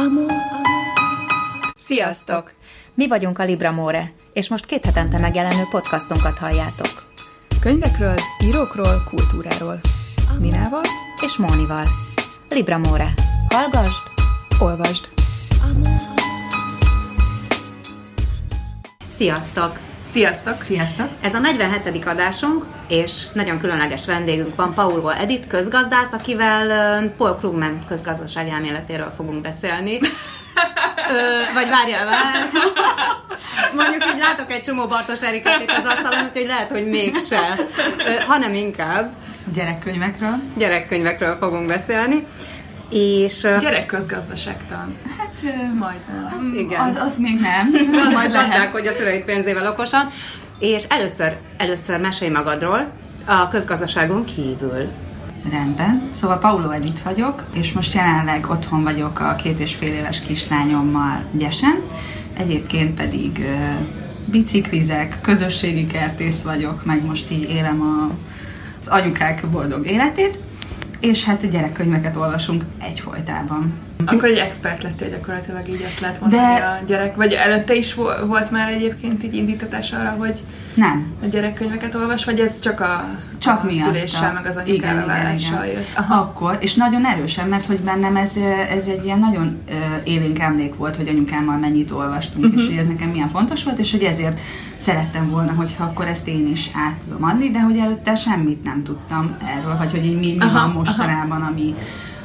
Amor, amor. Sziasztok! Mi vagyunk a Libra More, és most két hetente megjelenő podcastunkat halljátok. Könyvekről, írókról, kultúráról. Ninával És Mónival. Libra More. Hallgasd, olvasd. Sziasztok! Sziasztok! Sziasztok! Ez a 47. adásunk, és nagyon különleges vendégünk van, Pauló Edith, közgazdász, akivel Paul Krugman közgazdasági elméletéről fogunk beszélni. Ö, vagy várjál, várj! Mondjuk így látok egy csomó Bartos Erikát itt az asztalon, úgyhogy lehet, hogy mégse. Ö, hanem inkább Gyerekkönyvekről. gyerekkönyvekről fogunk beszélni. És Gyerekközgazdaságtan. Hát ö, Majdnem. igen. az, az még nem. majd Majd gazdálkodj a szüleid pénzével okosan. És először, először mesélj magadról a közgazdaságon kívül. Rendben. Szóval Paulo Edith vagyok, és most jelenleg otthon vagyok a két és fél éves kislányommal Gyesen. Egyébként pedig ö, biciklizek, közösségi kertész vagyok, meg most így élem a, az anyukák boldog életét, és hát gyerekkönyveket olvasunk egyfolytában. Akkor egy expert lettél gyakorlatilag, így azt lehet mondani De- a gyerek, vagy előtte is vo- volt már egyébként így indítatás arra, hogy Nem, a gyerekkönyveket olvas, vagy ez csak a, Csak a miatta. szüléssel, meg az Igen, anyukára igen, válással igen. jött? Aha. Akkor, és nagyon erősen, mert hogy bennem ez, ez egy ilyen nagyon ö, élénk emlék volt, hogy anyukámmal mennyit olvastunk, Mhm. uh-huh. és hogy ez nekem milyen fontos volt, és hogy ezért szerettem volna, hogyha akkor ezt én is át tudom adni, de hogy előtte semmit nem tudtam erről, vagy hogy így mi, mi Aha, van mostanában, ami,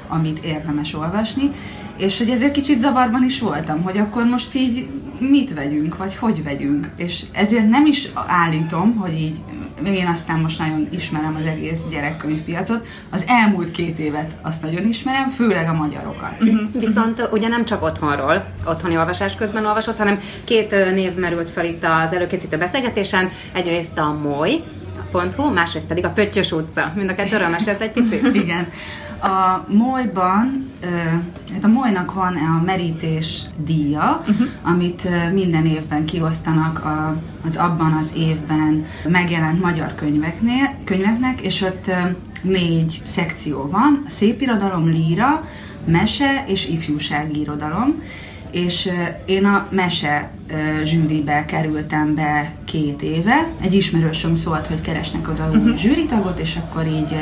amit érdemes olvasni. És hogy ezért kicsit zavarban is voltam, hogy akkor most így mit vegyünk, vagy hogy vegyünk. És ezért nem is állítom, hogy így én aztán most nagyon ismerem az egész gyerekkönyvpiacot. Az elmúlt két évet azt nagyon ismerem, főleg a magyarokat. Viszont ö, ugye nem csak otthonról, otthoni olvasás közben olvasott, hanem két név merült fel itt az előkészítő beszélgetésen. Egyrészt a moly.hu, másrészt pedig a Pöttyös utca. Mind a kettőről mesélsz egy picit? Igen. A Molyban, ö, hát a Molynak van a merítés díja, uh-huh. amit minden évben kiosztanak a, az abban az évben megjelent magyar könyveknél, könyveknek, és ott négy szekció van, szépirodalom, líra, mese és ifjúsági irodalom, és én a mese zsűribe kerültem be két éve. Egy ismerősöm szólt, hogy keresnek oda uh-huh. zsűritagot, és akkor így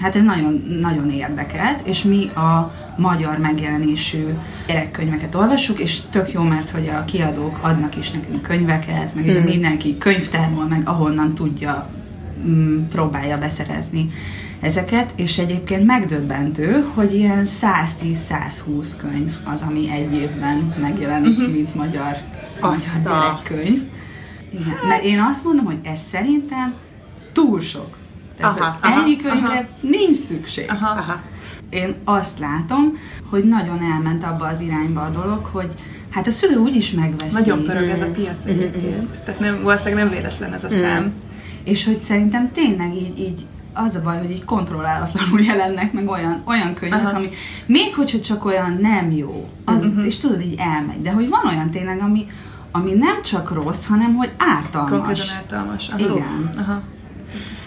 Hát ez nagyon, nagyon érdekelt, és mi a magyar megjelenésű gyerekkönyveket olvassuk, és tök jó, mert hogy a kiadók adnak is nekünk könyveket, meg hmm. mindenki könyvtárból, meg ahonnan tudja, mm, próbálja beszerezni ezeket, és egyébként megdöbbentő, hogy ilyen 110-120 könyv az, ami egy évben megjelenik, mint magyar, magyar gyerekkönyv. Igen, mert én azt mondom, hogy ez szerintem túl sok. Tehát, Aha, aha, ennyi könyvre aha. nincs szükség. Aha. Aha. Én azt látom, hogy nagyon elment abba az irányba a dolog, hogy hát a szülő úgyis megveszi. Nagyon pörög ez a piac egyébként. Tehát nem, valószínűleg nem véletlen ez a szám. És hogy szerintem tényleg így, így az a baj, hogy így kontrollálatlanul jelennek meg olyan, olyan könyvek, Aha. ami még hogyha csak olyan nem jó, az, uh-huh. és tudod, így elmegy. De hogy van olyan tényleg, ami, ami nem csak rossz, hanem hogy ártalmas. Konkrétan ártalmas. Aha. Igen. Aha.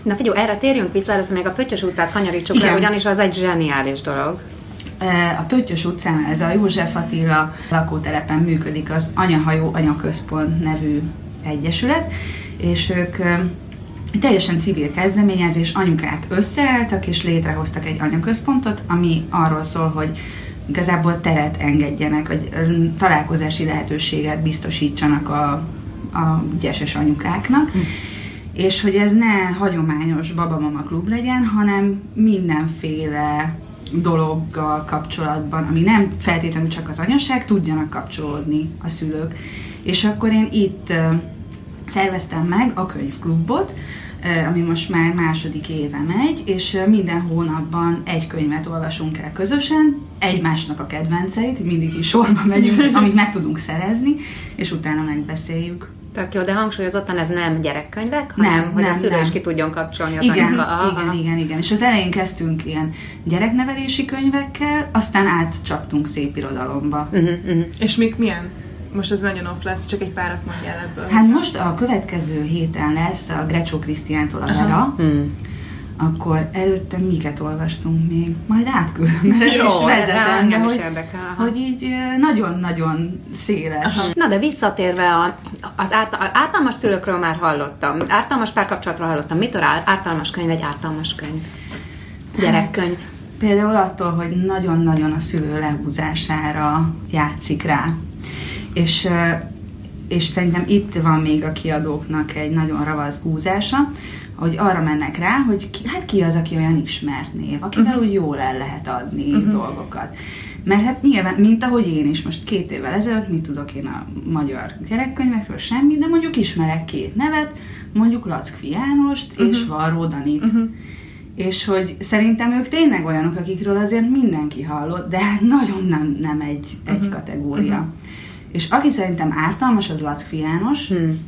Na figyelj, erre térjünk vissza, először még a Pöttyös utcát kanyarítsuk le, Igen. ugyanis az egy zseniális dolog. A Pöttyös utcán, ez a József Attila lakótelepen működik az Anyahajó Anyaközpont nevű egyesület, és ők teljesen civil kezdeményezés, anyukák összeálltak és létrehoztak egy anyaközpontot, ami arról szól, hogy igazából teret engedjenek, vagy találkozási lehetőséget biztosítsanak a, a gyeses anyukáknak, és hogy ez ne hagyományos babamama klub legyen, hanem mindenféle dologgal kapcsolatban, ami nem feltétlenül csak az anyaság, tudjanak kapcsolódni a szülők. És akkor én itt szerveztem meg a könyvklubot, ami most már második éve megy, és minden hónapban egy könyvet olvasunk el közösen, egymásnak a kedvenceit, mindig is sorba megyünk, amit meg tudunk szerezni, és utána megbeszéljük. Tök jó, de hangsúlyozottan ez nem gyerekkönyvek, Nem, hanem hogy a nem, szülő nem. is ki tudjon kapcsolni az Igen, anyuka. Aha, igen, igen, igen. És az elején kezdtünk ilyen gyereknevelési könyvekkel, aztán átcsaptunk szép irodalomba. Uh-huh, uh-huh. És még milyen? Most ez nagyon off lesz, csak egy párat mondjál ebből. Hát most a következő héten lesz a Grecsó Krisztiántól a Vera, Hmm. Akkor előtte miket olvastunk még, majd átküldöm, mert Jó, is ez vezetem, engem de is hogy, érdekel, aha. hogy így nagyon-nagyon széles. Na de visszatérve a, az árt, ártalmas szülőkről már hallottam, ártalmas párkapcsolatról hallottam. Mitől ártalmas könyv egy ártalmas könyv? Gyerekkönyv. Például attól, hogy nagyon-nagyon a szülő lehúzására játszik rá. És, és szerintem itt van még a kiadóknak egy nagyon ravasz húzása, hogy arra mennek rá, hogy ki, hát ki az, aki olyan ismert név, akivel úgy jól el lehet adni uh-huh. dolgokat. Mert hát nyilván, mint ahogy én is, most két évvel ezelőtt, mit tudok én a magyar gyerekkönyvekről, semmi, de mondjuk ismerek két nevet, mondjuk Lackfi Jánost uh-huh. és Varró Danit. Uh-huh és hogy szerintem ők tényleg olyanok, akikről azért mindenki hallott, de hát nagyon nem, nem egy, egy uh-huh. kategória. Uh-huh. És aki szerintem ártalmas, az Lackfi János, hmm.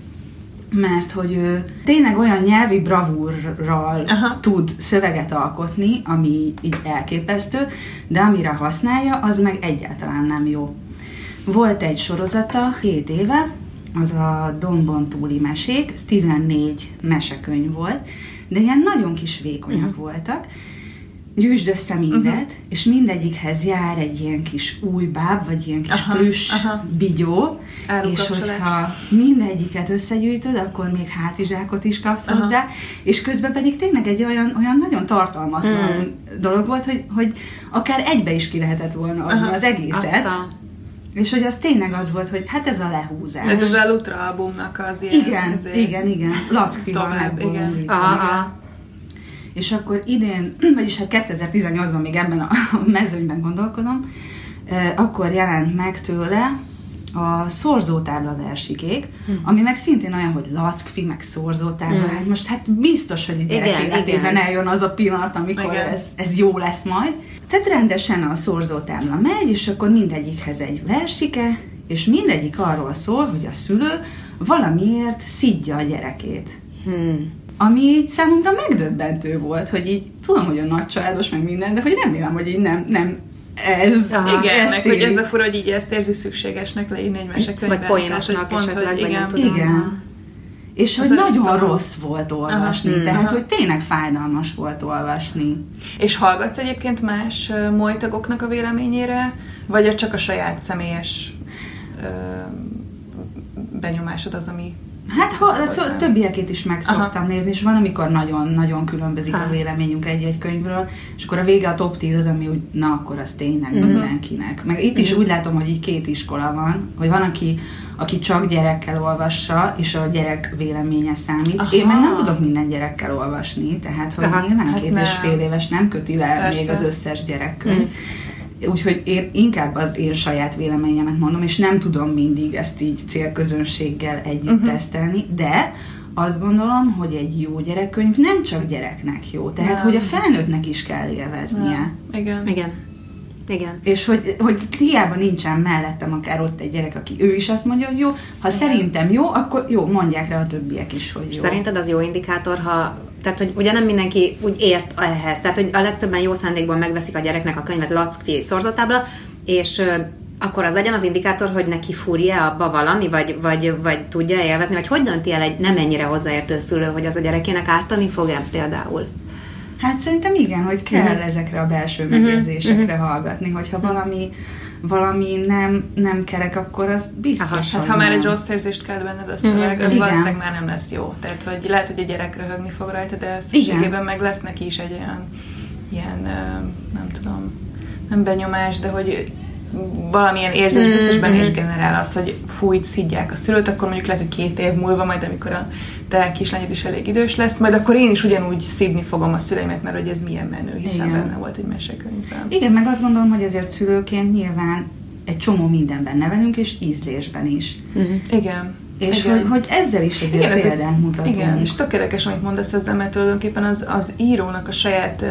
Mert hogy ő tényleg olyan nyelvi bravúrral Aha. tud szöveget alkotni, ami így elképesztő, de amire használja, az meg egyáltalán nem jó. Volt egy sorozata, 7 éve, az a Dombon túli mesék, ez 14 mesekönyv volt, de ilyen nagyon kis vékonyak uh-huh. voltak, gyűjtsd össze mindet, uh-huh. és mindegyikhez jár egy ilyen kis új báb, vagy ilyen kis Aha, plüss aha. bigyó, és hogyha mindegyiket összegyűjtöd, akkor még hátizsákot is kapsz Aha. hozzá, és közben pedig tényleg egy olyan, olyan nagyon tartalmatlan Hmm. mm. dolog volt, hogy, hogy akár egybe is ki lehetett volna adni Aha. az egészet, Azt a... és hogy az tényleg az volt, hogy hát ez a lehúzás. Ez az Elutra albumnak az ilyen... Igen, ezért- igen, igen. Lackfival Tovább, igen. megbolondítva. Aha, aha. És akkor idén, vagyis hát 2018-ban még ebben a mezőnyben gondolkodom, akkor jelent meg tőle a szorzótábla versikék, Hm. ami meg szintén olyan, hogy lackfi, meg szorzótábla. Hmm. Hát most hát biztos, hogy a gyerek Igen, életében igen. eljön az a pillanat, amikor Igen. ez, ez jó lesz majd. Tehát rendesen a szorzótábla megy, és akkor mindegyikhez egy versike, és mindegyik arról szól, hogy a szülő valamiért szidja a gyerekét Hmm. Ami így számomra megdöbbentő volt, hogy így tudom, hogy a nagy családos meg minden, de hogy remélem, hogy így nem, nem ez. Aha. Igen, meg hogy ez a fura, hogy így ezt érzi szükségesnek leírni egy mesekönyvben. Vagy poénosnak hogy esetleg, hogy vagy nem igen. tudom. Igen. És hogy Ez a nagyon vissza- rossz volt olvasni, Aha. Tehát Aha. hogy tényleg fájdalmas volt olvasni. És hallgatsz egyébként más ö, molytagoknak a véleményére, vagy csak a saját személyes ö, benyomásod az, ami... Hát ha, az szó, többiekét is meg Aha. szoktam nézni, és van, amikor nagyon-nagyon különbözik Aha. a véleményünk egy-egy könyvről, és akkor a vége a top 10 az, ami úgy, na akkor az tényleg Mhm. mindenkinek. Meg itt is úgy látom, hogy így két iskola van, hogy van, aki, aki csak gyerekkel olvassa, és a gyerek véleménye számít. Aha. Én meg nem tudok minden gyerekkel olvasni, tehát hogy Aha. nyilván Hát két nem. és fél éves nem köti le Persze. még az összes gyerekkönyv. Úgyhogy én inkább az én saját véleményemet mondom, és nem tudom mindig ezt így célközönséggel együtt uh-huh. tesztelni, de azt gondolom, hogy egy jó gyerekkönyv nem csak gyereknek jó, tehát Nem. hogy a felnőttnek is kell élveznie. Nem. Igen. Igen. Igen. És hogy, hogy hiába nincsen mellettem akár ott egy gyerek, aki ő is azt mondja, hogy jó, ha Igen. szerintem jó, akkor jó, mondják rá a többiek is, hogy És jó. szerinted az jó indikátor, ha tehát, hogy ugye nem mindenki úgy ért ehhez, tehát, hogy a legtöbben jó szándékból megveszik a gyereknek a könyvet lackfi szorzatábla, és akkor az legyen az indikátor, hogy neki fúrja abba valami, vagy, vagy, vagy tudja élvezni, vagy hogy dönti el egy nem ennyire hozzáértő szülő, hogy az a gyerekének ártani fog-e például? Hát szerintem igen, hogy kell Mhm. uh-huh. ezekre a belső Mhm, megérzésekre uh-huh. hallgatni, hogyha valami, valami nem, nem kerek, akkor az biztos, Aha, Hát hogy ha már egy rossz érzést kelt benned a szöveg, az Igen. valószínűleg már nem lesz jó. Tehát, hogy lehet, hogy a gyerek röhögni fog rajta, de szükségében meg lesz neki is egy olyan ilyen, nem tudom, nem benyomás, de hogy valamilyen érzés Mm, biztos benne is generál az, hogy fúj, szidják a szülőt, akkor mondjuk lehet, hogy két év múlva, majd amikor a te kislányod is elég idős lesz, majd akkor én is ugyanúgy szidni fogom a szüleimet, mert hogy ez milyen menő, hiszen Igen. benne volt egy mesekönyvben. Igen, meg azt gondolom, hogy ezért szülőként nyilván egy csomó mindenben nevelünk, és ízlésben is. Uh-huh. Igen. És Igen. hogy, hogy ezzel is azért Igen, példát mutatunk. Igen, és tök érdekes, amit mondasz ezzel, mert tulajdonképpen az, az írónak a saját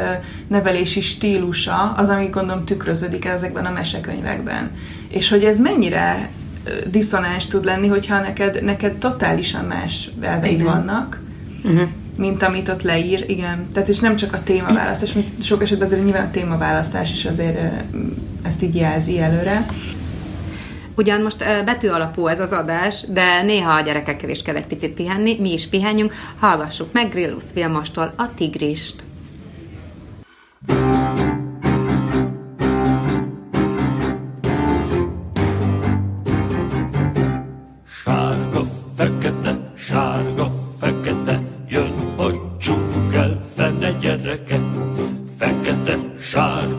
nevelési stílusa az, ami gondolom tükröződik ezekben a mesekönyvekben. És hogy ez mennyire diszonáns tud lenni, hogyha neked, neked totálisan más elveid Igen. vannak, Uh-huh. mint amit ott leír, igen. Tehát és nem csak a témaválasztás, mert sok esetben azért nyilván a témaválasztás is azért ezt így jelzi előre. Ugyan most betű alapú ez az adás, de néha a gyerekekkel is kell egy picit pihenni, mi is pihenjünk. Hallgassuk meg Grillus Vilmostól a Tigrist. Sárga, fekete, sárga, fekete, jön, a csúg el fene gyereket. Fekete, sárga,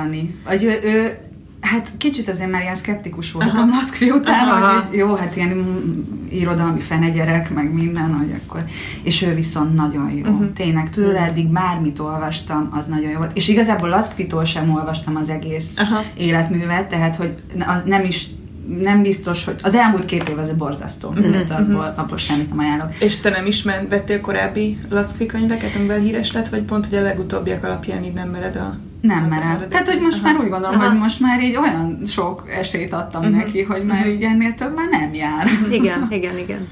Varró Dani. Vagy ő, ő, hát kicsit azért már ilyen szkeptikus voltam Mackvi után, Aha. hogy jó, hát ilyen irodalmi fenegyerek, meg minden, hogy akkor, és ő viszont nagyon jó. Uh-huh. Tényleg tőle eddig bármit olvastam, az nagyon jó volt. És igazából Lackvitól sem olvastam az egész Aha. életművet, tehát hogy az nem is nem biztos, hogy az elmúlt két év az borzasztó, uh-huh. tehát abból, abból semmit nem ajánlok. És te nem is vettél korábbi Lackfi könyveket, amivel híres lett, vagy pont, hogy a legutóbbiak alapján így nem mered a... Nem merem. Tehát, hogy most Aha. már úgy gondolom, Aha. hogy most már így olyan sok esélyt adtam uh-huh. neki, hogy már így ennél több már nem jár. Igen, igen, igen.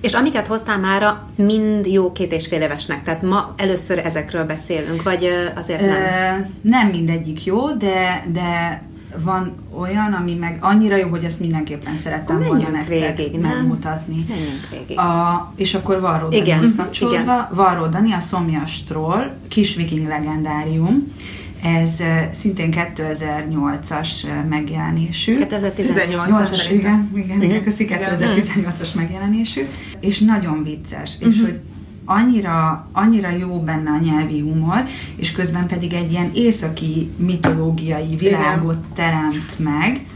És amiket hoztál mára, mind jó két és fél évesnek. Tehát ma először ezekről beszélünk, vagy azért nem? Ö, nem mindegyik jó, de, de van olyan, ami meg annyira jó, hogy ezt mindenképpen szerettem Akkor volna nektek végig, nem? megmutatni. Menjünk végig. A, és akkor Varró Danihoz kapcsolódva, igen. Varró Dani, a Szomjas Troll, kis viking legendárium, ez szintén 2008-as eh, megjelenésű. 2018 18 8-as, szerintem. igen, igen, igen, köszi, 2018-as megjelenésű, és nagyon vicces, és hogy annyira, annyira jó benne a nyelvi humor, és közben pedig egy ilyen északi mitológiai világot teremt meg,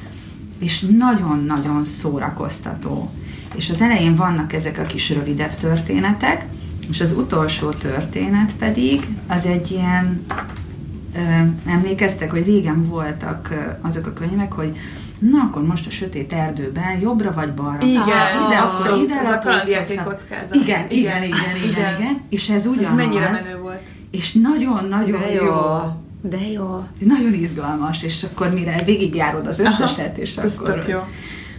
és nagyon-nagyon szórakoztató. És az elején vannak ezek a kis rövidebb történetek, és az utolsó történet pedig az egy ilyen Ö, emlékeztek, hogy régen voltak azok a könyvek, hogy na akkor most a sötét erdőben jobbra vagy balra. Igen, Ah, ide abszolút, ide ez a kalandjáték kockázat. Igen, igen, igen, igen, igen, igen. És ez ugyanaz. Ez mennyire menő volt. És nagyon-nagyon De jó. jó. De jó. Nagyon izgalmas, és akkor mire végigjárod az összeset, és ez akkor... tök jó.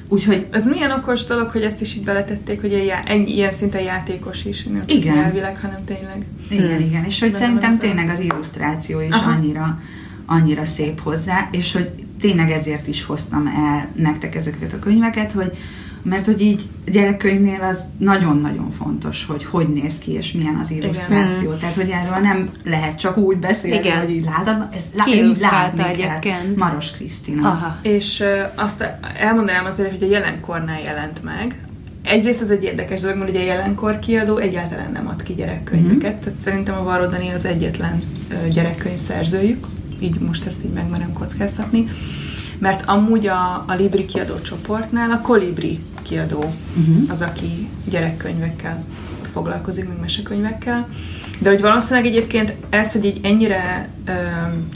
Úgyhogy Ez milyen okos dolog, hogy ezt is itt beletették, hogy ennyi, ilyen szinten játékos is, nem Igen. nyelvileg, hanem tényleg. Igen, Hmm. igen, és hogy Benne szerintem tényleg az illusztráció is Aha. annyira, annyira szép hozzá, és hogy tényleg ezért is hoztam el nektek ezeket a könyveket, hogy mert hogy így gyerekkönyvnél az nagyon-nagyon fontos, hogy hogy néz ki, és milyen az illusztráció. Tehát, hogy erről nem lehet csak úgy beszélni, Igen. hogy így látod, ez lá, így látni kell. egyébként? Maros Krisztina. Aha. És uh, azt elmondanám azért, hogy a jelenkornál jelent meg. Egyrészt ez egy érdekes dolog, mert ugye a jelenkor kiadó egyáltalán nem ad ki gyerekkönyveket, tehát szerintem a Varró Dani az egyetlen gyerekkönyv szerzőjük, így most ezt így megmerem kockáztatni, mert amúgy a, a Libri kiadó csoportnál a Kolibri kiadó Mhm. az, aki gyerekkönyvekkel foglalkozik, meg mesekönyvekkel. De hogy valószínűleg egyébként ez, hogy egy ennyire ö,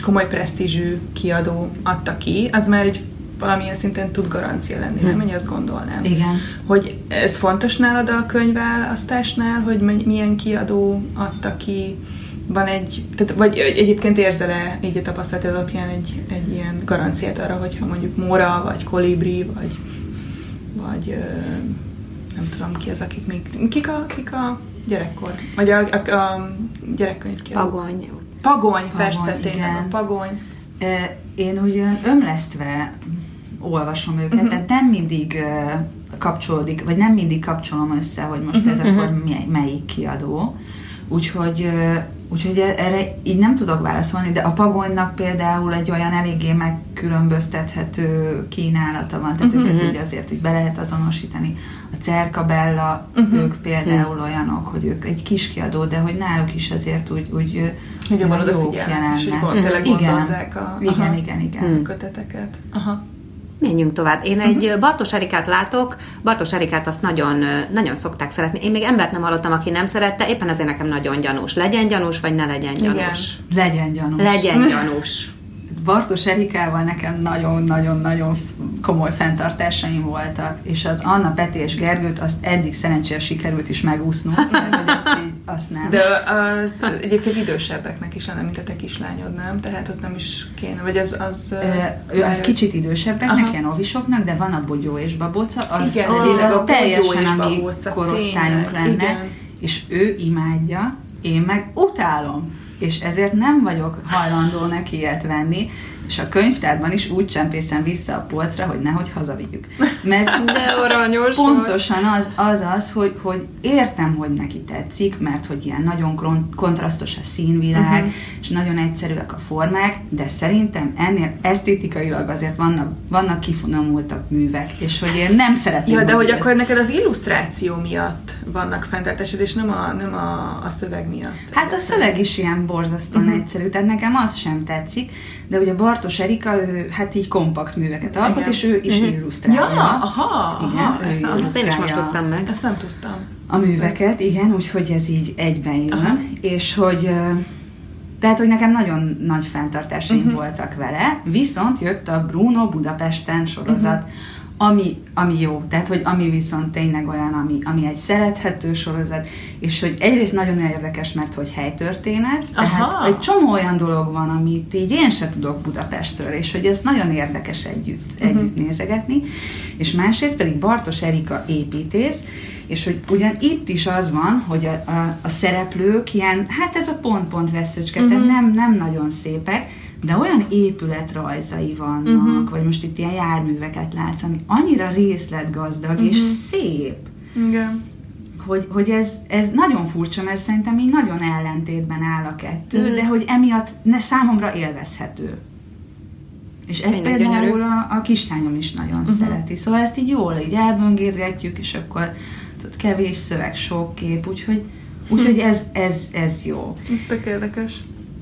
komoly presztízsű kiadó adta ki, az már egy valamilyen szinten tud garancia lenni, nem? Én azt gondolnám. Igen. Hogy ez fontos nálad a könyvválasztásnál, hogy milyen kiadó adta ki, van egy, tehát, vagy egyébként érzel-e így a tapasztalat alapján egy, egy ilyen garanciát arra, hogyha mondjuk Móra, vagy Kolibri, vagy, vagy nem tudom ki az, akik még, kik a, kik a gyerekkor, vagy a, a, a gyerekkönyv kiadó? Pagony. Pagony, persze, Pagony, tényleg igen. a pagony. Én ugyan ömlesztve olvasom őket, uh-huh. tehát nem mindig kapcsolódik, vagy nem mindig kapcsolom össze, hogy most uh-huh. ez akkor mi- melyik kiadó. Úgyhogy, úgyhogy erre így nem tudok válaszolni, de a pagonynak például egy olyan eléggé megkülönböztethető kínálata van, tehát uh-huh. őket ugye azért úgy be lehet azonosítani. A Cerkabella, uh-huh. ők például olyanok, hogy ők egy kis kiadó, de hogy náluk is azért úgy, úgy jobban jók odafigyelnek, és hogy jelennek. gond, Igen. a Igen, igen, igen. Hmm. köteteket. Aha. Menjünk tovább. Én egy Bartos Erikát látok, Bartos Erikát azt nagyon, nagyon szokták szeretni. Én még embert nem hallottam, aki nem szerette, éppen ezért nekem nagyon gyanús. Legyen gyanús, vagy ne legyen gyanús? Legyen gyanús. Legyen gyanús. Bartos Erikával nekem nagyon-nagyon-nagyon komoly fenntartásaim voltak, és az Anna, Peti és Gergőt azt eddig szerencsére sikerült is megúsznunk, hogy azt így, azt nem. De az egyébként idősebbeknek is lenne, mint a te kislányod, nem? Tehát ott nem is kéne, vagy az... az ő az kicsit idősebbeknek, Aha. ilyen ovisoknak, de van a Bogyó és Babóca, az, Igen, az, tényleg az teljesen a mi korosztályunk lenne, igen. és ő imádja, én meg utálom, és ezért nem vagyok hajlandó neki ilyet venni, és a könyvtárban is úgy csempészem vissza a polcra, hogy nehogy hazavigyük. Mert De aranyos. Pontosan az az, az hogy, hogy értem, hogy neki tetszik, mert hogy ilyen nagyon kontrasztos a színvilág, uh-huh. és nagyon egyszerűek a formák, de szerintem ennél esztétikailag azért vannak, vannak kifinomultabb művek, és hogy én nem szeretném. Ja, de hogy ez- akkor neked az illusztráció miatt vannak fenntartásod, és nem a, nem a, a szöveg miatt. Hát a szöveg is ilyen borzasztóan uh-huh. egyszerű, tehát nekem az sem tetszik, de ugye Bartos Erika, ő hát így kompakt műveket alkot, Igen. és ő is uh-huh. illusztrálja. Ja, aha, Igen, aha, ezt, nem, Azt én is most tudtam meg. ezt nem tudtam. a műveket, igen, úgyhogy ez így egyben jön, Aha. és hogy tehát, hogy nekem nagyon nagy fenntartásaim uh-huh. voltak vele, viszont jött a Bruno Budapesten sorozat, uh-huh. Ami, ami jó, tehát, hogy ami viszont tényleg olyan, ami, ami egy szerethető sorozat, és hogy egyrészt nagyon érdekes, mert hogy helytörténet, tehát Aha. egy csomó olyan dolog van, amit így én se tudok Budapestről, és hogy ez nagyon érdekes együtt, Mhm. együtt nézegetni, és másrészt pedig Bartos Erika építész, és hogy ugyan itt is az van, hogy a, a, a szereplők ilyen, hát ez a pont-pont veszőcske, uh-huh. tehát Mhm. nem, nem nagyon szépek, de olyan épületrajzai vannak, Mhm. uh-huh. vagy most itt ilyen járműveket látsz, ami annyira részletgazdag uh-huh. és szép, Igen. hogy, hogy ez, ez nagyon furcsa, mert szerintem így nagyon ellentétben áll a kettő, Mhm. de hogy emiatt ne, számomra élvezhető. És ezt Tényleg például a, a kislányom is nagyon Mhm. szereti. Szóval ezt így jól így elböngészgetjük, és akkor tudod, kevés szöveg, sok kép, úgyhogy, úgyhogy ez, ez, ez jó. Ez tök érdekes.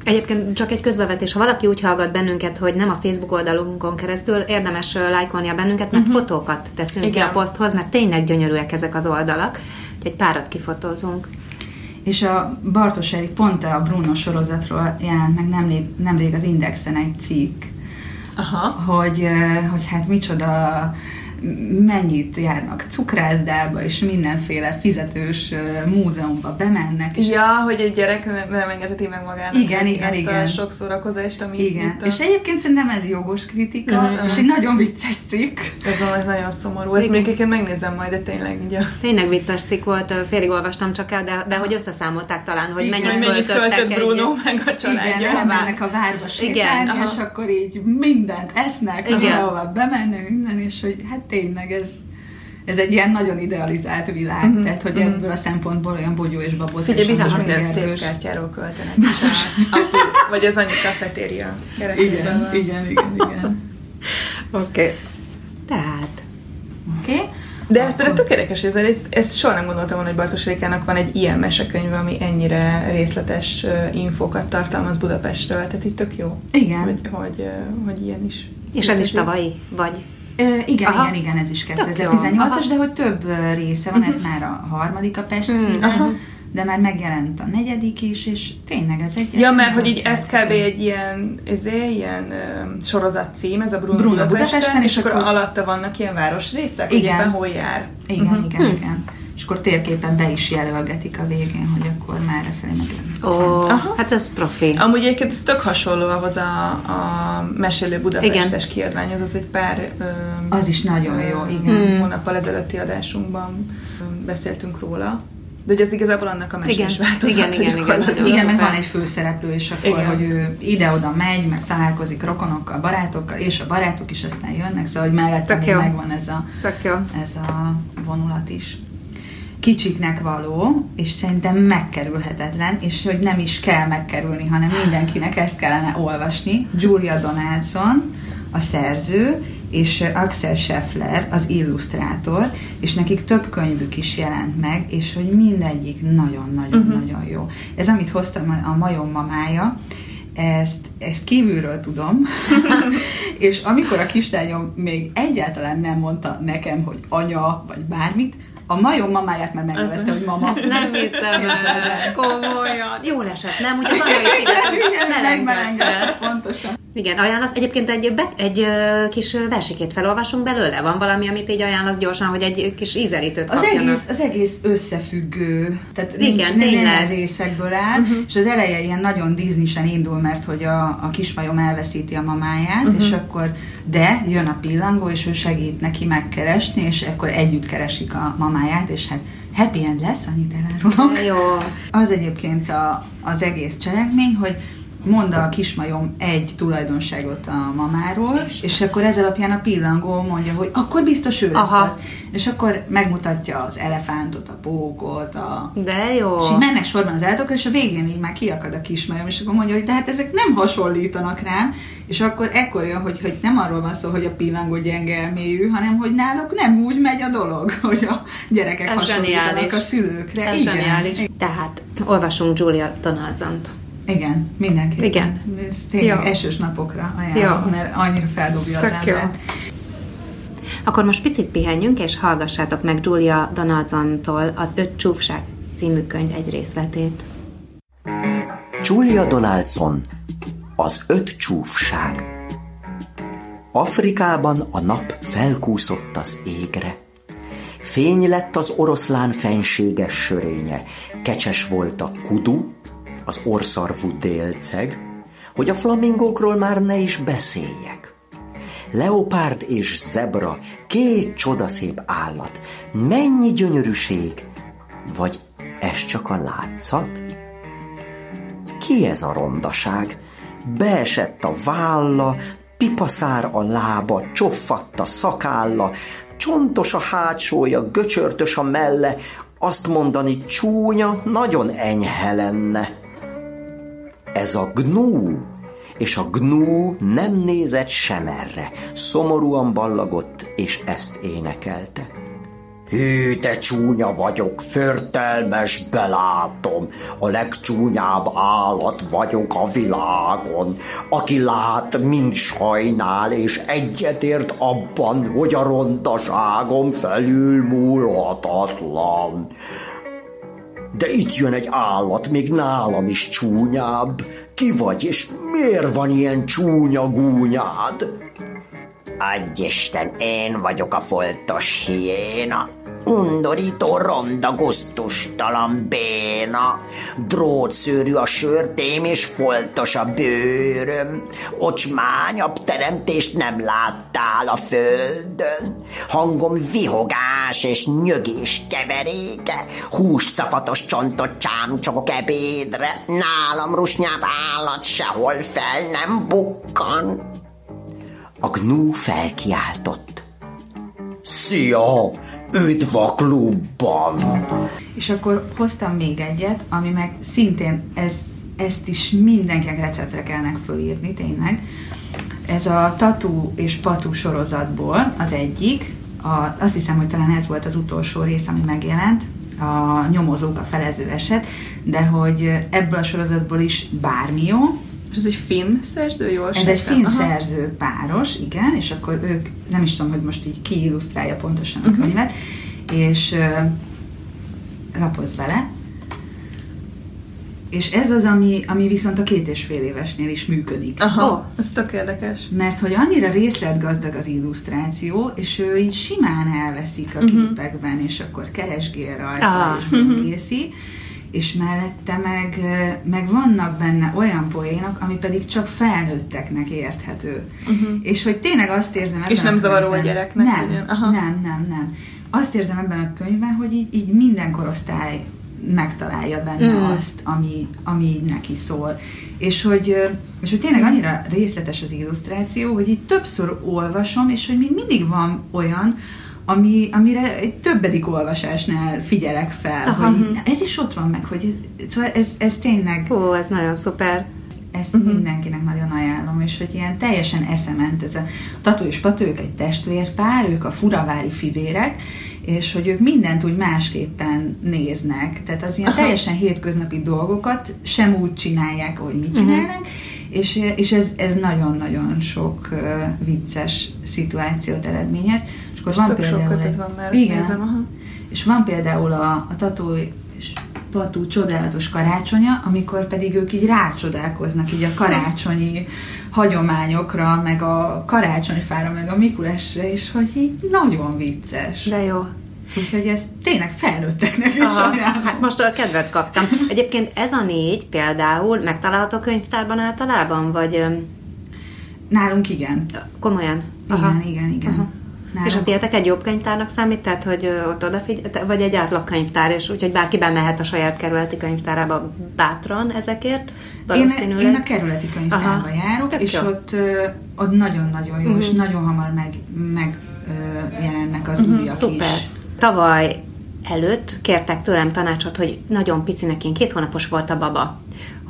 Egyébként csak egy közbevetés, ha valaki úgy hallgat bennünket, hogy nem a Facebook oldalunkon keresztül, érdemes lájkolnia bennünket, mert uh-huh. fotókat teszünk Igen. ki a poszthoz, mert tényleg gyönyörűek ezek az oldalak. Úgyhogy párat kifotózunk. És a Bartos Erik pont a Bruno sorozatról jelent meg nemrég, nemrég az Indexen egy cikk, Aha. hogy, hogy hát micsoda mennyit járnak cukrászdába, és mindenféle fizetős múzeumba bemennek, és Ja, hogy egy gyerek nem, engedheti meg magának Igen, ezt igen, a igen. sok szórakozást, ami igen. itt a... És egyébként szerintem ez jogos kritika, Mhm. és egy nagyon vicces cikk. Ez valami nagyon szomorú. Ezt Igen. még én megnézem majd, de tényleg ugye. Tényleg vicces cikk volt, félig olvastam csak el, de, de hogy összeszámolták talán, hogy Igen. mennyit, Hogy mennyit költött egy... Bruno meg a Igen, családja. elmennek a várba sétálni, Igen, és akkor így mindent esznek, Igen. ahova bemennek, minden, és hogy hát tényleg ez ez egy ilyen nagyon idealizált világ, Mhm, tehát hogy mhm. ebből a szempontból olyan bogyó és babóc és biztos minden szép kártyáról költenek. Biztos. Vagy az annyi kafetéria Igen, van. igen, igen, igen. Oké. Okay. Tehát, Oké? Okay? De ez például tök érdekes, ez, ez, ez soha nem gondoltam volna, hogy Bartos Rékának van egy ilyen mesekönyve, ami ennyire részletes ö, infókat tartalmaz Budapestről, tehát itt tök jó, Igen. hogy, hogy, hogy ilyen is. és ez is tavalyi? Vagy? Ö, igen, Aha. igen, igen, ez is Tök jó. 2018-as, Aha. de hogy több része van, ez már a harmadik a Pest Mhm. színe, Aha. de már megjelent a negyedik is, és tényleg ez egy... Ja, ez mert hogy így ez kb. egy ilyen, ezé, ilyen ö, sorozatcím, ez a Bruno, Bruno Budapesten, Budapesten, és és akkor akkor- alatta vannak ilyen városrészek, hogy Igen. éppen hol jár. Igen, Mhm. igen, igen. És akkor térképen be is jelölgetik a végén, hogy akkor merre felé meg. Ó, Aha. hát ez profi. Amúgy egyébként ez tök hasonló ahhoz a, a Mesélő Budapestes kiadványhoz, az egy pár ö, Az is nagyon ö, jó, igen. Hmm. hónappal ezelőtti adásunkban beszéltünk róla. De hogy ez igazából annak a mesés Igen. változat. Igen, igen, igen, nagyon Igen, meg van egy főszereplő, és akkor, Igen. hogy ő ide-oda megy, meg találkozik rokonokkal, barátokkal, és a barátok is aztán jönnek, szóval, hogy mellette még megvan ez a, ez a vonulat is. Kicsiknek való, és szerintem megkerülhetetlen, és hogy nem is kell megkerülni, hanem mindenkinek ezt kellene olvasni. Julia Donaldson, a szerző, és Axel Scheffler, az illusztrátor, és nekik több könyvük is jelent meg, és hogy mindegyik nagyon-nagyon-nagyon Mhm. jó. Ez, amit hoztam, a majom mamája, ezt, ezt kívülről tudom, és amikor a kislányom még egyáltalán nem mondta nekem, hogy anya, vagy bármit, a majom mamáját már megnevezte, hogy mama. Ezt nem hiszem el. Komolyan. Jól esett, nem? Úgy az anyai szívet megmelengedett, pontosan. Igen, ajánlasz. Egyébként egy, be, egy kis versikét felolvasunk belőle? Van valami, amit így ajánlasz gyorsan, hogy egy kis ízelítőt Az kapjanak? egész, az egész összefüggő, tehát Igen, nincs, tényleg. részekből áll, uh-huh. és az eleje ilyen nagyon Disneysen indul, mert hogy a, a kismajom elveszíti a mamáját, uh-huh. és akkor, de jön a pillangó, és ő segít neki megkeresni, és akkor együtt keresik a mamáját, és hát happy end lesz, annyit elárulok. Jó. Az egyébként a, az egész cselekmény, hogy mond a kismajom egy tulajdonságot a mamáról, és akkor ez alapján a pillangó mondja, hogy akkor biztos ő lesz Aha. az. És akkor megmutatja az elefántot, a pókot, a... De jó. És így mennek sorban az állatok, és a végén így már kiakad a kismajom, és akkor mondja, hogy de hát ezek nem hasonlítanak rám, és akkor ekkor jön, hogy, hogy nem arról van szó, hogy a pillangó gyenge elmélyű, hanem hogy náluk nem úgy megy a dolog, hogy a gyerekek Ez hasonlítanak zseniális. a szülőkre. Ez zseniális. Tehát olvasunk Julia Donaldsont. Igen, mindenki. Igen. Ez tényleg Jó. esős napokra ajánlom, Jó. mert annyira feldobja az Tök jó. embert. Akkor most picit pihenjünk, és hallgassátok meg Julia Donaldsontól az Öt csúfság című könyv egy részletét. Julia Donaldson, az öt csúfság. Afrikában a nap felkúszott az égre. Fény lett az oroszlán fenséges sörénye, kecses volt a kudu, az orszarvú délceg, hogy a flamingókról már ne is beszéljek. Leopárd és zebra, két csodaszép állat, mennyi gyönyörűség, vagy ez csak a látszat? Ki ez a rondaság? Beesett a válla, pipaszár a lába, csoffadt a szakálla, csontos a hátsója, göcsörtös a melle, azt mondani csúnya, nagyon enyhe lenne. Ez a gnú, és a gnú nem nézett sem erre, szomorúan ballagott, és ezt énekelte. Hű, te csúnya vagyok, förtelmes belátom, a legcsúnyább állat vagyok a világon. Aki lát, mind sajnál, és egyetért abban, hogy a rondaságom felülmúlhatatlan. De itt jön egy állat, még nálam is csúnyább. Ki vagy, és miért van ilyen csúnya gúnyád? Adj Isten, én vagyok a foltos hiéna. Undorító, ronda, gusztustalan béna. Drótszőrű a sörtém, és foltos a bőröm. Ocsmányabb teremtést nem láttál a földön. Hangom vihogás és nyögés keveréke. Hússzafatos csontot csámcsogok ebédre. Nálam rusnyább állat sehol fel nem bukkan. A gnú felkiáltott. Szia! Üdv a klubban! És akkor hoztam még egyet, ami meg szintén ez, ezt is mindenkinek receptre kellene fölírni, tényleg. Ez a Tatu és Patu sorozatból az egyik, a, azt hiszem, hogy talán ez volt az utolsó rész, ami megjelent, a nyomozók a felező eset, de hogy ebből a sorozatból is bármi jó, És ez egy finn szerző, jól Ez egy finn Aha. szerző páros, igen, és akkor ők, nem is tudom, hogy most így ki illusztrálja pontosan Mhm. a könyvet, és ö, lapozz vele. És ez az, ami, ami viszont a két és fél évesnél is működik. Aha, Ó. ez tök érdekes. Mert hogy annyira részletgazdag az illusztráció, és ő így simán elveszik a Mhm. képekben, és akkor keresgél rajta, Ah. és böngészi, és mellette meg, meg vannak benne olyan poénok, ami pedig csak felnőtteknek érthető. És hogy tényleg azt érzem ebben. És nem zavaró a gyereknek, Nem? Aha. nem, nem, nem. Azt érzem ebben a könyvben, hogy így, így minden korosztály megtalálja benne Mm. azt, ami, ami így neki szól. És hogy, és hogy tényleg annyira részletes az illusztráció, hogy így többször olvasom, és hogy még mindig van olyan, ami, amire egy többedik olvasásnál figyelek fel, Aha. hogy na, ez is ott van meg, hogy ez, szóval ez, ez tényleg Hú, ez nagyon szuper. ezt uh-huh. mindenkinek nagyon ajánlom, és hogy ilyen teljesen eszement ez a Tatu és Patu, ők egy testvérpár, ők a furaváli fivérek, és hogy ők mindent úgy másképpen néznek. Tehát az ilyen teljesen hétköznapi dolgokat sem úgy csinálják, ahogy mi csinálnak, uh-huh. És, és ez, ez nagyon-nagyon sok uh, vicces szituációt eredményez. És akkor És van tök sok például kötet egy- van már, Igen. nézem, aha. És van például a, a Tatu és Patú csodálatos karácsonya, amikor pedig ők így rácsodálkoznak így a karácsonyi hagyományokra, meg a karácsonyfára, meg a Mikulásra, és hogy így nagyon vicces. De jó. Úgyhogy ez tényleg felnőtteknek is Aha, hát most a kedvet kaptam. Egyébként ez a négy például megtalálható könyvtárban általában, vagy Nálunk igen. komolyan? Igen, igen, igen. Aha. Nálunk És a tietek egy jobb könyvtárnak számít, tehát hogy ott odafigy, te- vagy egy átlag könyvtár, és úgyhogy bárki bemehet a saját kerületi könyvtárába bátran ezekért, én, valószínűleg. én a kerületi könyvtárba Aha. járok, Tök és jó. ott, ott nagyon-nagyon jó, és Mhm. nagyon hamar meg, meg jelennek az újak Szuper. is. Tavaly előtt kértek tőlem tanácsot, hogy nagyon picinek én, két hónapos volt a baba,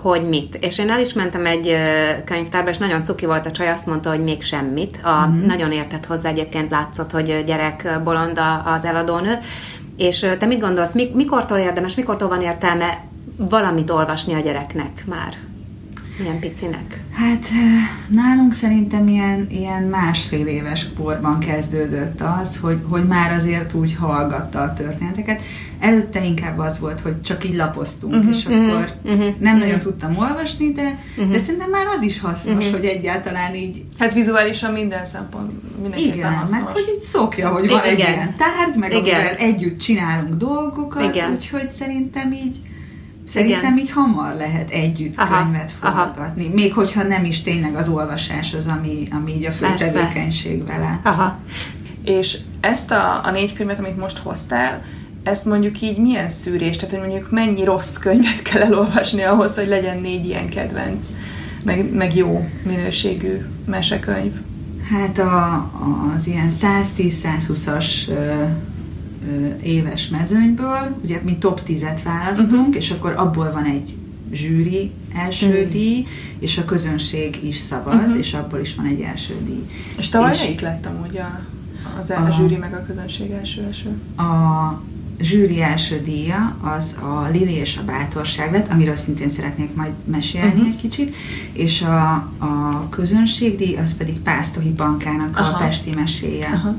hogy mit. És én el is mentem egy könyvtárba, és nagyon cuki volt a csaj, azt mondta, hogy még semmit. A, Mhm. Nagyon értett hozzá, egyébként látszott, hogy gyerek ö, bolond a- az eladónő. És te mit gondolsz, mi, mikortól érdemes, mikortól van értelme valamit olvasni a gyereknek már? Milyen picinek? Hát nálunk szerintem ilyen, ilyen másfél éves korban kezdődött az, hogy, hogy már azért úgy hallgatta a történeteket. Előtte inkább az volt, hogy csak így lapoztunk, uh-huh, és akkor mhm, uh-huh, nem mhm. nagyon tudtam olvasni, de, uh-huh. de szerintem már az is hasznos, uh-huh. hogy egyáltalán így Hát vizuálisan minden szempont mindenképpen igen, hasznos. meg hogy így szokja, hogy van egy Igen. ilyen tárgy, meg Igen. amivel együtt csinálunk dolgokat, Igen. úgyhogy szerintem így Szerintem így hamar lehet együtt Aha, könyvet aha. forgatni. Még hogyha nem is tényleg az olvasás az, ami, ami így a fő Persze. tevékenység vele. Aha. És ezt a, a négy könyvet, amit most hoztál, ezt mondjuk így milyen szűrés, tehát hogy mondjuk mennyi rossz könyvet kell elolvasni ahhoz, hogy legyen négy ilyen kedvenc, meg, meg jó minőségű mesekönyv. Hát a, az ilyen 110-120-as ö, ö, éves mezőnyből, ugye mi top 10-et választunk, uh-huh. és akkor abból van egy zsűri első uh-huh. díj, és a közönség is szavaz, uh-huh. és abból is van egy első díj. És tavaly És- melyik lett amúgy a, az A- a zsűri meg a közönség első első? A zsűri első díja az a Lili és a bátorság lett, amiről szintén szeretnék majd mesélni uh-huh. egy kicsit, és a, a közönségdíj az pedig Pásztohi Bankának Aha. a Pesti meséje. Aha.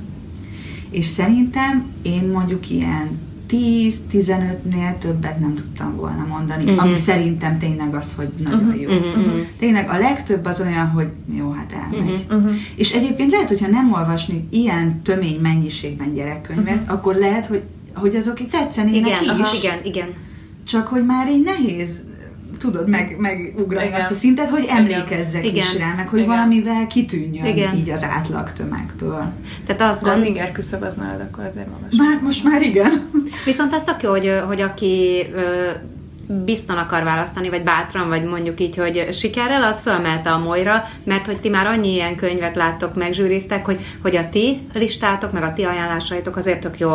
És szerintem én mondjuk ilyen 10-15-nél többet nem tudtam volna mondani, Mhm. uh-huh. ami szerintem tényleg az, hogy nagyon Mhm, jó. mhm, mhm. Tényleg a legtöbb az olyan, hogy jó, hát elmegy. Mhm. Uh-huh. És egyébként lehet, hogyha nem olvasni ilyen tömény mennyiségben gyerekkönyvet, Mhm. uh-huh. akkor lehet, hogy, hogy azok így tetszenének Igen, is, aha, igen, igen. csak hogy már így nehéz tudod, meg, megugrani Igen. azt a szintet, hogy emlékezzek Igen. is rá, meg hogy Igen. valamivel kitűnjön Igen. így az átlag tömegből. Tehát azt gond... finger küszöb az nálad, akkor azért magas. Már most már igen. Viszont ez tök jó, hogy, hogy aki ö, bizton akar választani, vagy bátran, vagy mondjuk így, hogy sikerrel, az fölmelte a molyra, mert hogy ti már annyi ilyen könyvet láttok, meg zsűriztek, hogy, hogy a ti listátok, meg a ti ajánlásaitok azért tök jó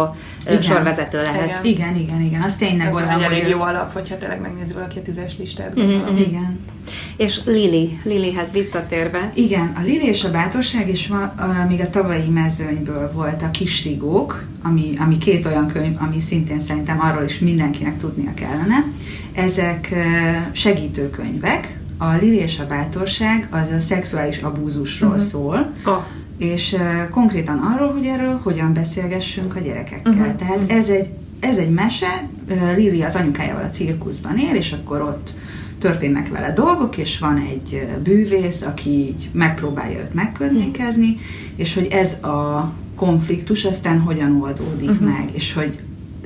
Igen. sorvezető lehet. Igen. Igen, igen, igen. Az tényleg Ez olyan, elég ez- jó alap, hogyha tényleg megnézi valaki a tízes listát. Mhm, gondolom. Igen. És Lili, Lilihez visszatérve, Igen, a Lili és a Bátorság, és van, uh, még a tavalyi mezőnyből volt a Kisrigók, ami, ami két olyan könyv, ami szintén szerintem arról is mindenkinek tudnia kellene. Ezek segítőkönyvek. A Lili és a Bátorság az a szexuális abúzusról uh-huh. szól, oh, és uh, konkrétan arról, hogy erről hogyan beszélgessünk a gyerekekkel. Uh-huh. Tehát ez egy, ez egy mese, uh, Lili az anyukájával a cirkuszban él, és akkor ott történnek vele dolgok, és van egy uh, bűvész, aki így megpróbálja őt megkörnyékezni, és hogy ez a konfliktus aztán hogyan oldódik uh-huh. meg, és hogy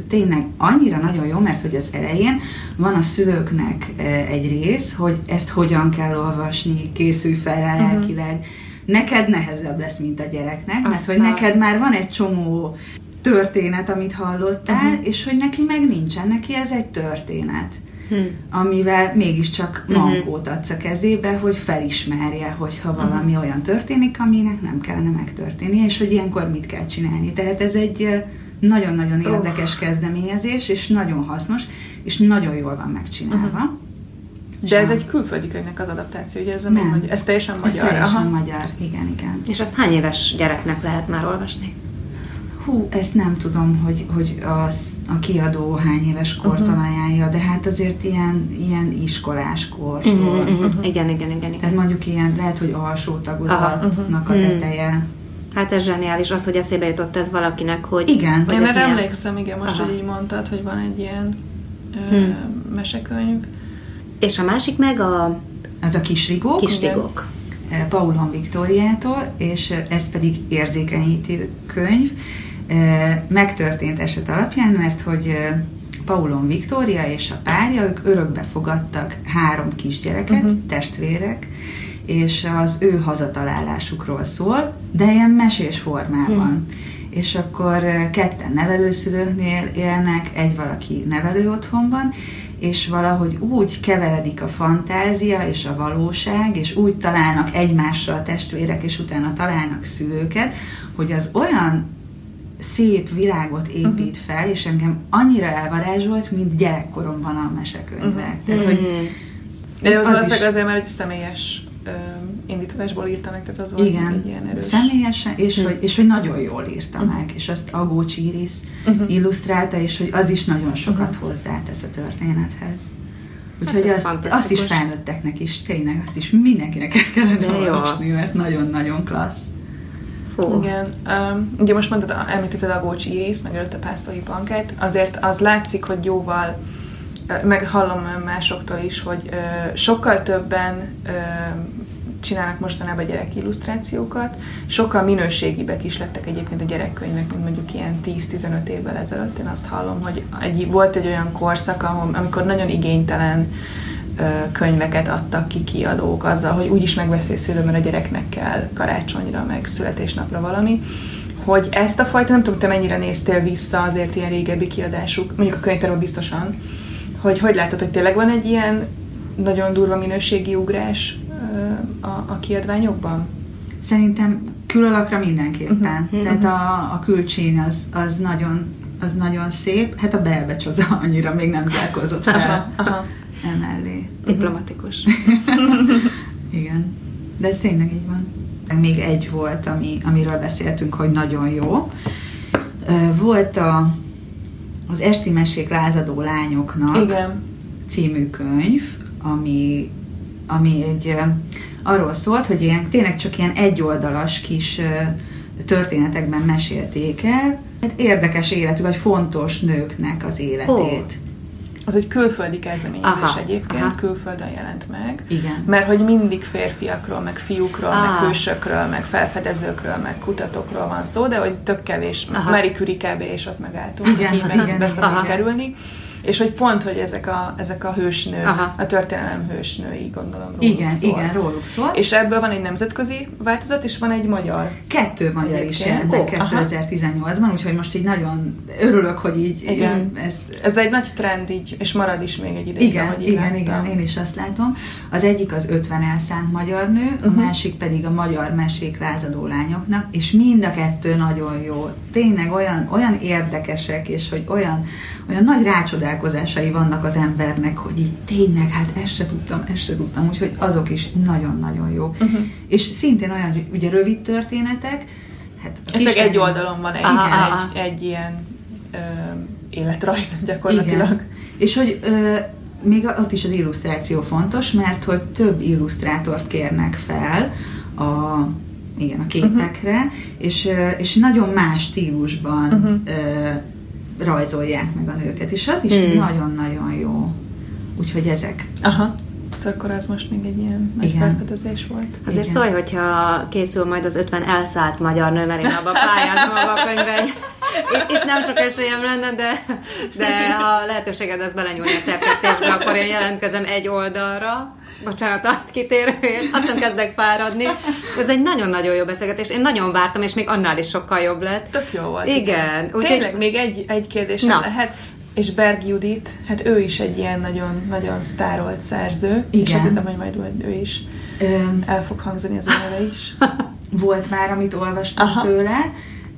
tényleg annyira nagyon jó, mert hogy az elején van a szülőknek eh, egy rész, hogy ezt hogyan kell olvasni, készülj fel rá lelkileg. Neked nehezebb lesz, mint a gyereknek, mert Aztán. hogy neked már van egy csomó történet, amit hallottál, uh-huh. és hogy neki meg nincsen, neki ez egy történet hm. amivel mégiscsak Mhm. mankót adsz a kezébe, hogy felismerje, hogyha valami Mhm. olyan történik, aminek nem kellene megtörténnie, és hogy ilyenkor mit kell csinálni. Tehát ez egy nagyon-nagyon érdekes kezdeményezés, és nagyon hasznos, és nagyon jól van megcsinálva. De ez egy külföldi könyvnek az adaptáció, ugye ez, a Nem. Magyar, ez teljesen Ez magyar. teljesen Aha. magyar, igen, igen. És azt hány éves gyereknek lehet már olvasni? Hú, ezt nem tudom, hogy, hogy az, a kiadó hány éves Mhm. ajánlja, de hát azért ilyen, ilyen iskolás kortól. Uh-huh, uh-huh. Igen, igen, igen, igen. Tehát mondjuk ilyen, lehet, hogy alsó tagozatnak a Mhm. teteje. Hát ez zseniális az, hogy eszébe jutott ez valakinek, hogy... Igen. hogy Én ez erre milyen. emlékszem, igen, most, Aha. hogy így mondtad, hogy van egy ilyen ö, Hm. mesekönyv. És a másik meg a Az a kisrigók. kis rigók. eh, Paulon Viktóriától, és ez pedig érzékenyítő könyv. Eh, Megtörtént eset alapján, mert hogy Paulon Viktória és a párja, ők örökbe fogadtak három kisgyereket, uh-huh. testvérek, és az ő hazatalálásukról szól, de ilyen mesés formában. És akkor eh, ketten nevelőszülőknél élnek, egy valaki nevelő otthonban, és valahogy úgy keveredik a fantázia és a valóság, és úgy találnak egymásra a testvérek, és utána találnak szülőket, hogy az olyan szép világot épít fel, és engem annyira elvarázsolt, mint gyerekkoromban a mesekönyvek. Tehát, hogy De az, Az is. azért, mert egy személyes indítatásból írta meg, tehát az volt Igen, egy ilyen erős. személyesen, és, hogy, és hogy nagyon jól írta Mhm. meg, és azt Agócs Iris illusztrálta, és hogy az is nagyon sokat Mhm. hozzátesz a történethez. Úgyhogy ez azt, azt is felnőtteknek is, tényleg azt is mindenkinek el kellene olvasni, mert nagyon-nagyon klassz. Fú. Igen. Um, ugye most mondtad, említetted a Gócs Iris, meg előtte Pásztori Pankát, azért az látszik, hogy jóval, meg hallom másoktól is, hogy sokkal többen csinálnak mostanában gyerek illusztrációkat, sokkal minőségibbek is lettek egyébként a gyerekkönyvek, mint mondjuk ilyen 10-15 évvel ezelőtt. Én azt hallom, hogy egy, volt egy olyan korszak, ahol, amikor nagyon igénytelen könyveket adtak ki kiadók azzal, hogy úgyis megveszi szülő, mert a gyereknek kell karácsonyra, meg születésnapra valami, hogy ezt a fajta, nem tudom, te mennyire néztél vissza azért ilyen régebbi kiadásuk, mondjuk a könyvtáról biztosan, hogy hogy látod, hogy tényleg van egy ilyen nagyon durva minőségi ugrás a, a kiadványokban? Szerintem külalakra mindenképpen. Mhm. Tehát a, a külcsín az, az, nagyon, az nagyon szép, hát a belbecs az annyira még nem zárkozott fel Aha. emellé. Diplomatikus. Igen, de ez tényleg így van. Még egy volt, ami, amiről beszéltünk, hogy nagyon jó. Volt a, az Esti Mesék lázadó lányoknak Igen. című könyv, ami, ami egy arról szólt, hogy ilyen, tényleg csak ilyen egyoldalas kis történetekben mesélték el, hát érdekes életű, vagy fontos nőknek az életét. Az egy külföldi kezdeményezés Aha, egyébként, aha. külföldön jelent meg. Igen. Mert hogy mindig férfiakról, meg fiúkról, Ah. meg hősökről, meg felfedezőkről, meg kutatókról van szó, de hogy tök kevés, Aha. Marie Curie kb. és ott megálltunk, Igen, így meg igen, be Aha. kerülni. És hogy pont, hogy ezek a, ezek a hősnők, Aha. a történelem hősnői, gondolom róluk Igen, szól. igen, róluk szól. És ebből van egy nemzetközi változat, és van egy magyar. Kettő magyar is jelent aha. 2018-ban, úgyhogy most így nagyon örülök, hogy így, Igen. ez Ez egy nagy trend így, és marad is még egy ideig, igen, ahogy igen, láttam. igen, én is azt látom. Az egyik az 50 elszánt magyar nő, uh-huh. A másik pedig a magyar mesék lázadó lányoknak, és mind a kettő nagyon jó. Tényleg olyan, olyan érdekesek, és hogy olyan, olyan nagy rácsodálkozásai vannak az embernek, hogy így tényleg, hát ezt se tudtam, ezt se tudtam, úgyhogy azok is nagyon-nagyon jó. Mhm. Uh-huh. És szintén olyan, hogy ugye rövid történetek, hát Ez meg egy oldalon van egy, Aha, egy, egy ilyen ö, életrajz gyakorlatilag. Igen. És hogy ö, még ott is az illusztráció fontos, mert hogy több illusztrátort kérnek fel a, igen, a képekre, uh-huh. és, és nagyon más stílusban uh-huh. Rajzolják meg a nőket, és az is Hmm. nagyon-nagyon jó. Úgyhogy ezek. Aha. Szóval akkor az most még egy ilyen nagy Igen. felfedezés volt. Azért Igen. szólj, hogyha készül majd az 50 elszállt magyar nő, mert én abba pályázom abba a könyvbe. Itt, itt nem sok esélyem lenne, de, de ha lehetőséged az belenyúlni a szerkesztésbe, akkor én jelentkezem egy oldalra. Bocsánat a kitérőért, aztán kezdek fáradni. Ez egy nagyon-nagyon jó beszélgetés. Én nagyon vártam, és még annál is sokkal jobb lett. Tök jó volt. Igen, úgyhogy- Tényleg, még egy, egy kérdésem Na. lehet. És Berg Judit, hát ő is egy ilyen nagyon, nagyon sztárolt szerző. És Igen. azt hittem, hogy majd ő is Ö, el fog hangzani az ő neve is. volt már, amit olvastam Aha. tőle,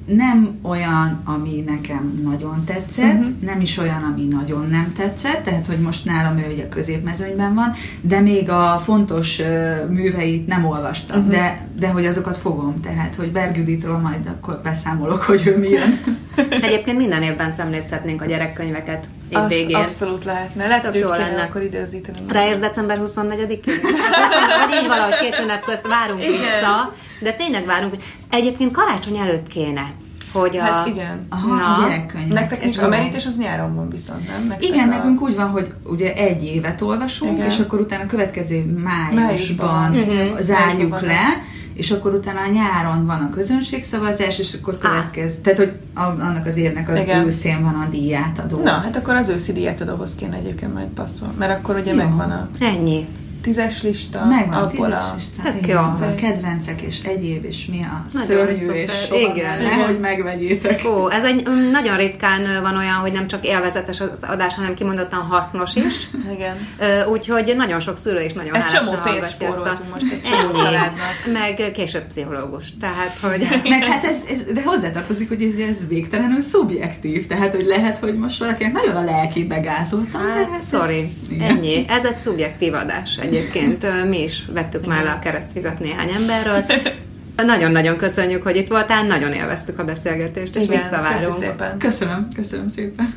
nem olyan, ami nekem nagyon tetszett, uh-huh. nem is olyan, ami nagyon nem tetszett, tehát hogy most nálam ő ugye a középmezőnyben van, de még a fontos ö, műveit nem olvastam, uh-huh. de, de hogy azokat fogom, tehát hogy Bergüditról majd akkor beszámolok, hogy ő milyen. Egyébként minden évben szemlézhetnénk a gyerekkönyveket év Azt végén. abszolút lehetne. Lehet, Tök hogy jó lenne. akkor időzíteni. Ráérsz december 24-én? Hát Vagy így valahogy két ünnep közt várunk Igen. vissza, de tényleg várunk. Egyébként karácsony előtt kéne. hogy a... Hát igen. Aha, Na. a gyerekkönyv. Nektek És a merítés az nyáron van viszont, nem? Nektek Igen, a... nekünk úgy van, hogy ugye egy évet olvasunk, Igen. és akkor utána a következő év májusban, Májusban. Mhm. zárjuk Májusban le, és akkor utána a nyáron van a közönségszavazás, és akkor következ, tehát hogy a- annak az évnek az Igen. őszén van a díjátadó. Na, hát akkor az őszi díjátadóhoz kéne egyébként majd passzol, mert akkor ugye Jó. megvan a Ennyi. Tízes lista, Megvan a abból tízes a... lista. Tök jó. A kedvencek és egyéb, és mi a Nagyon szörnyű szuper. és soha Igen. nem, nehogy megvegyétek. Ó, ez egy mm, nagyon ritkán van olyan, hogy nem csak élvezetes az adás, hanem kimondottan hasznos is. Igen. Úgyhogy nagyon sok szülő is nagyon Egy csomó pénzt hallgatja ezt a... most egy csomó családnak. Meg később pszichológus. Tehát, hogy... Meg hát ez, ez de hozzátartozik, hogy ez, ez végtelenül szubjektív, tehát hogy lehet, hogy most valakinek nagyon a lelkébe gázoltam. Hát, ez- sorry, igen. ennyi. Ez egy szubjektív adás egyébként. Mi is vettük már le a keresztvizet néhány emberről. Nagyon-nagyon köszönjük, hogy itt voltál, nagyon élveztük a beszélgetést, és Igen, visszavárunk. köszi szépen. Köszönöm, köszönöm szépen.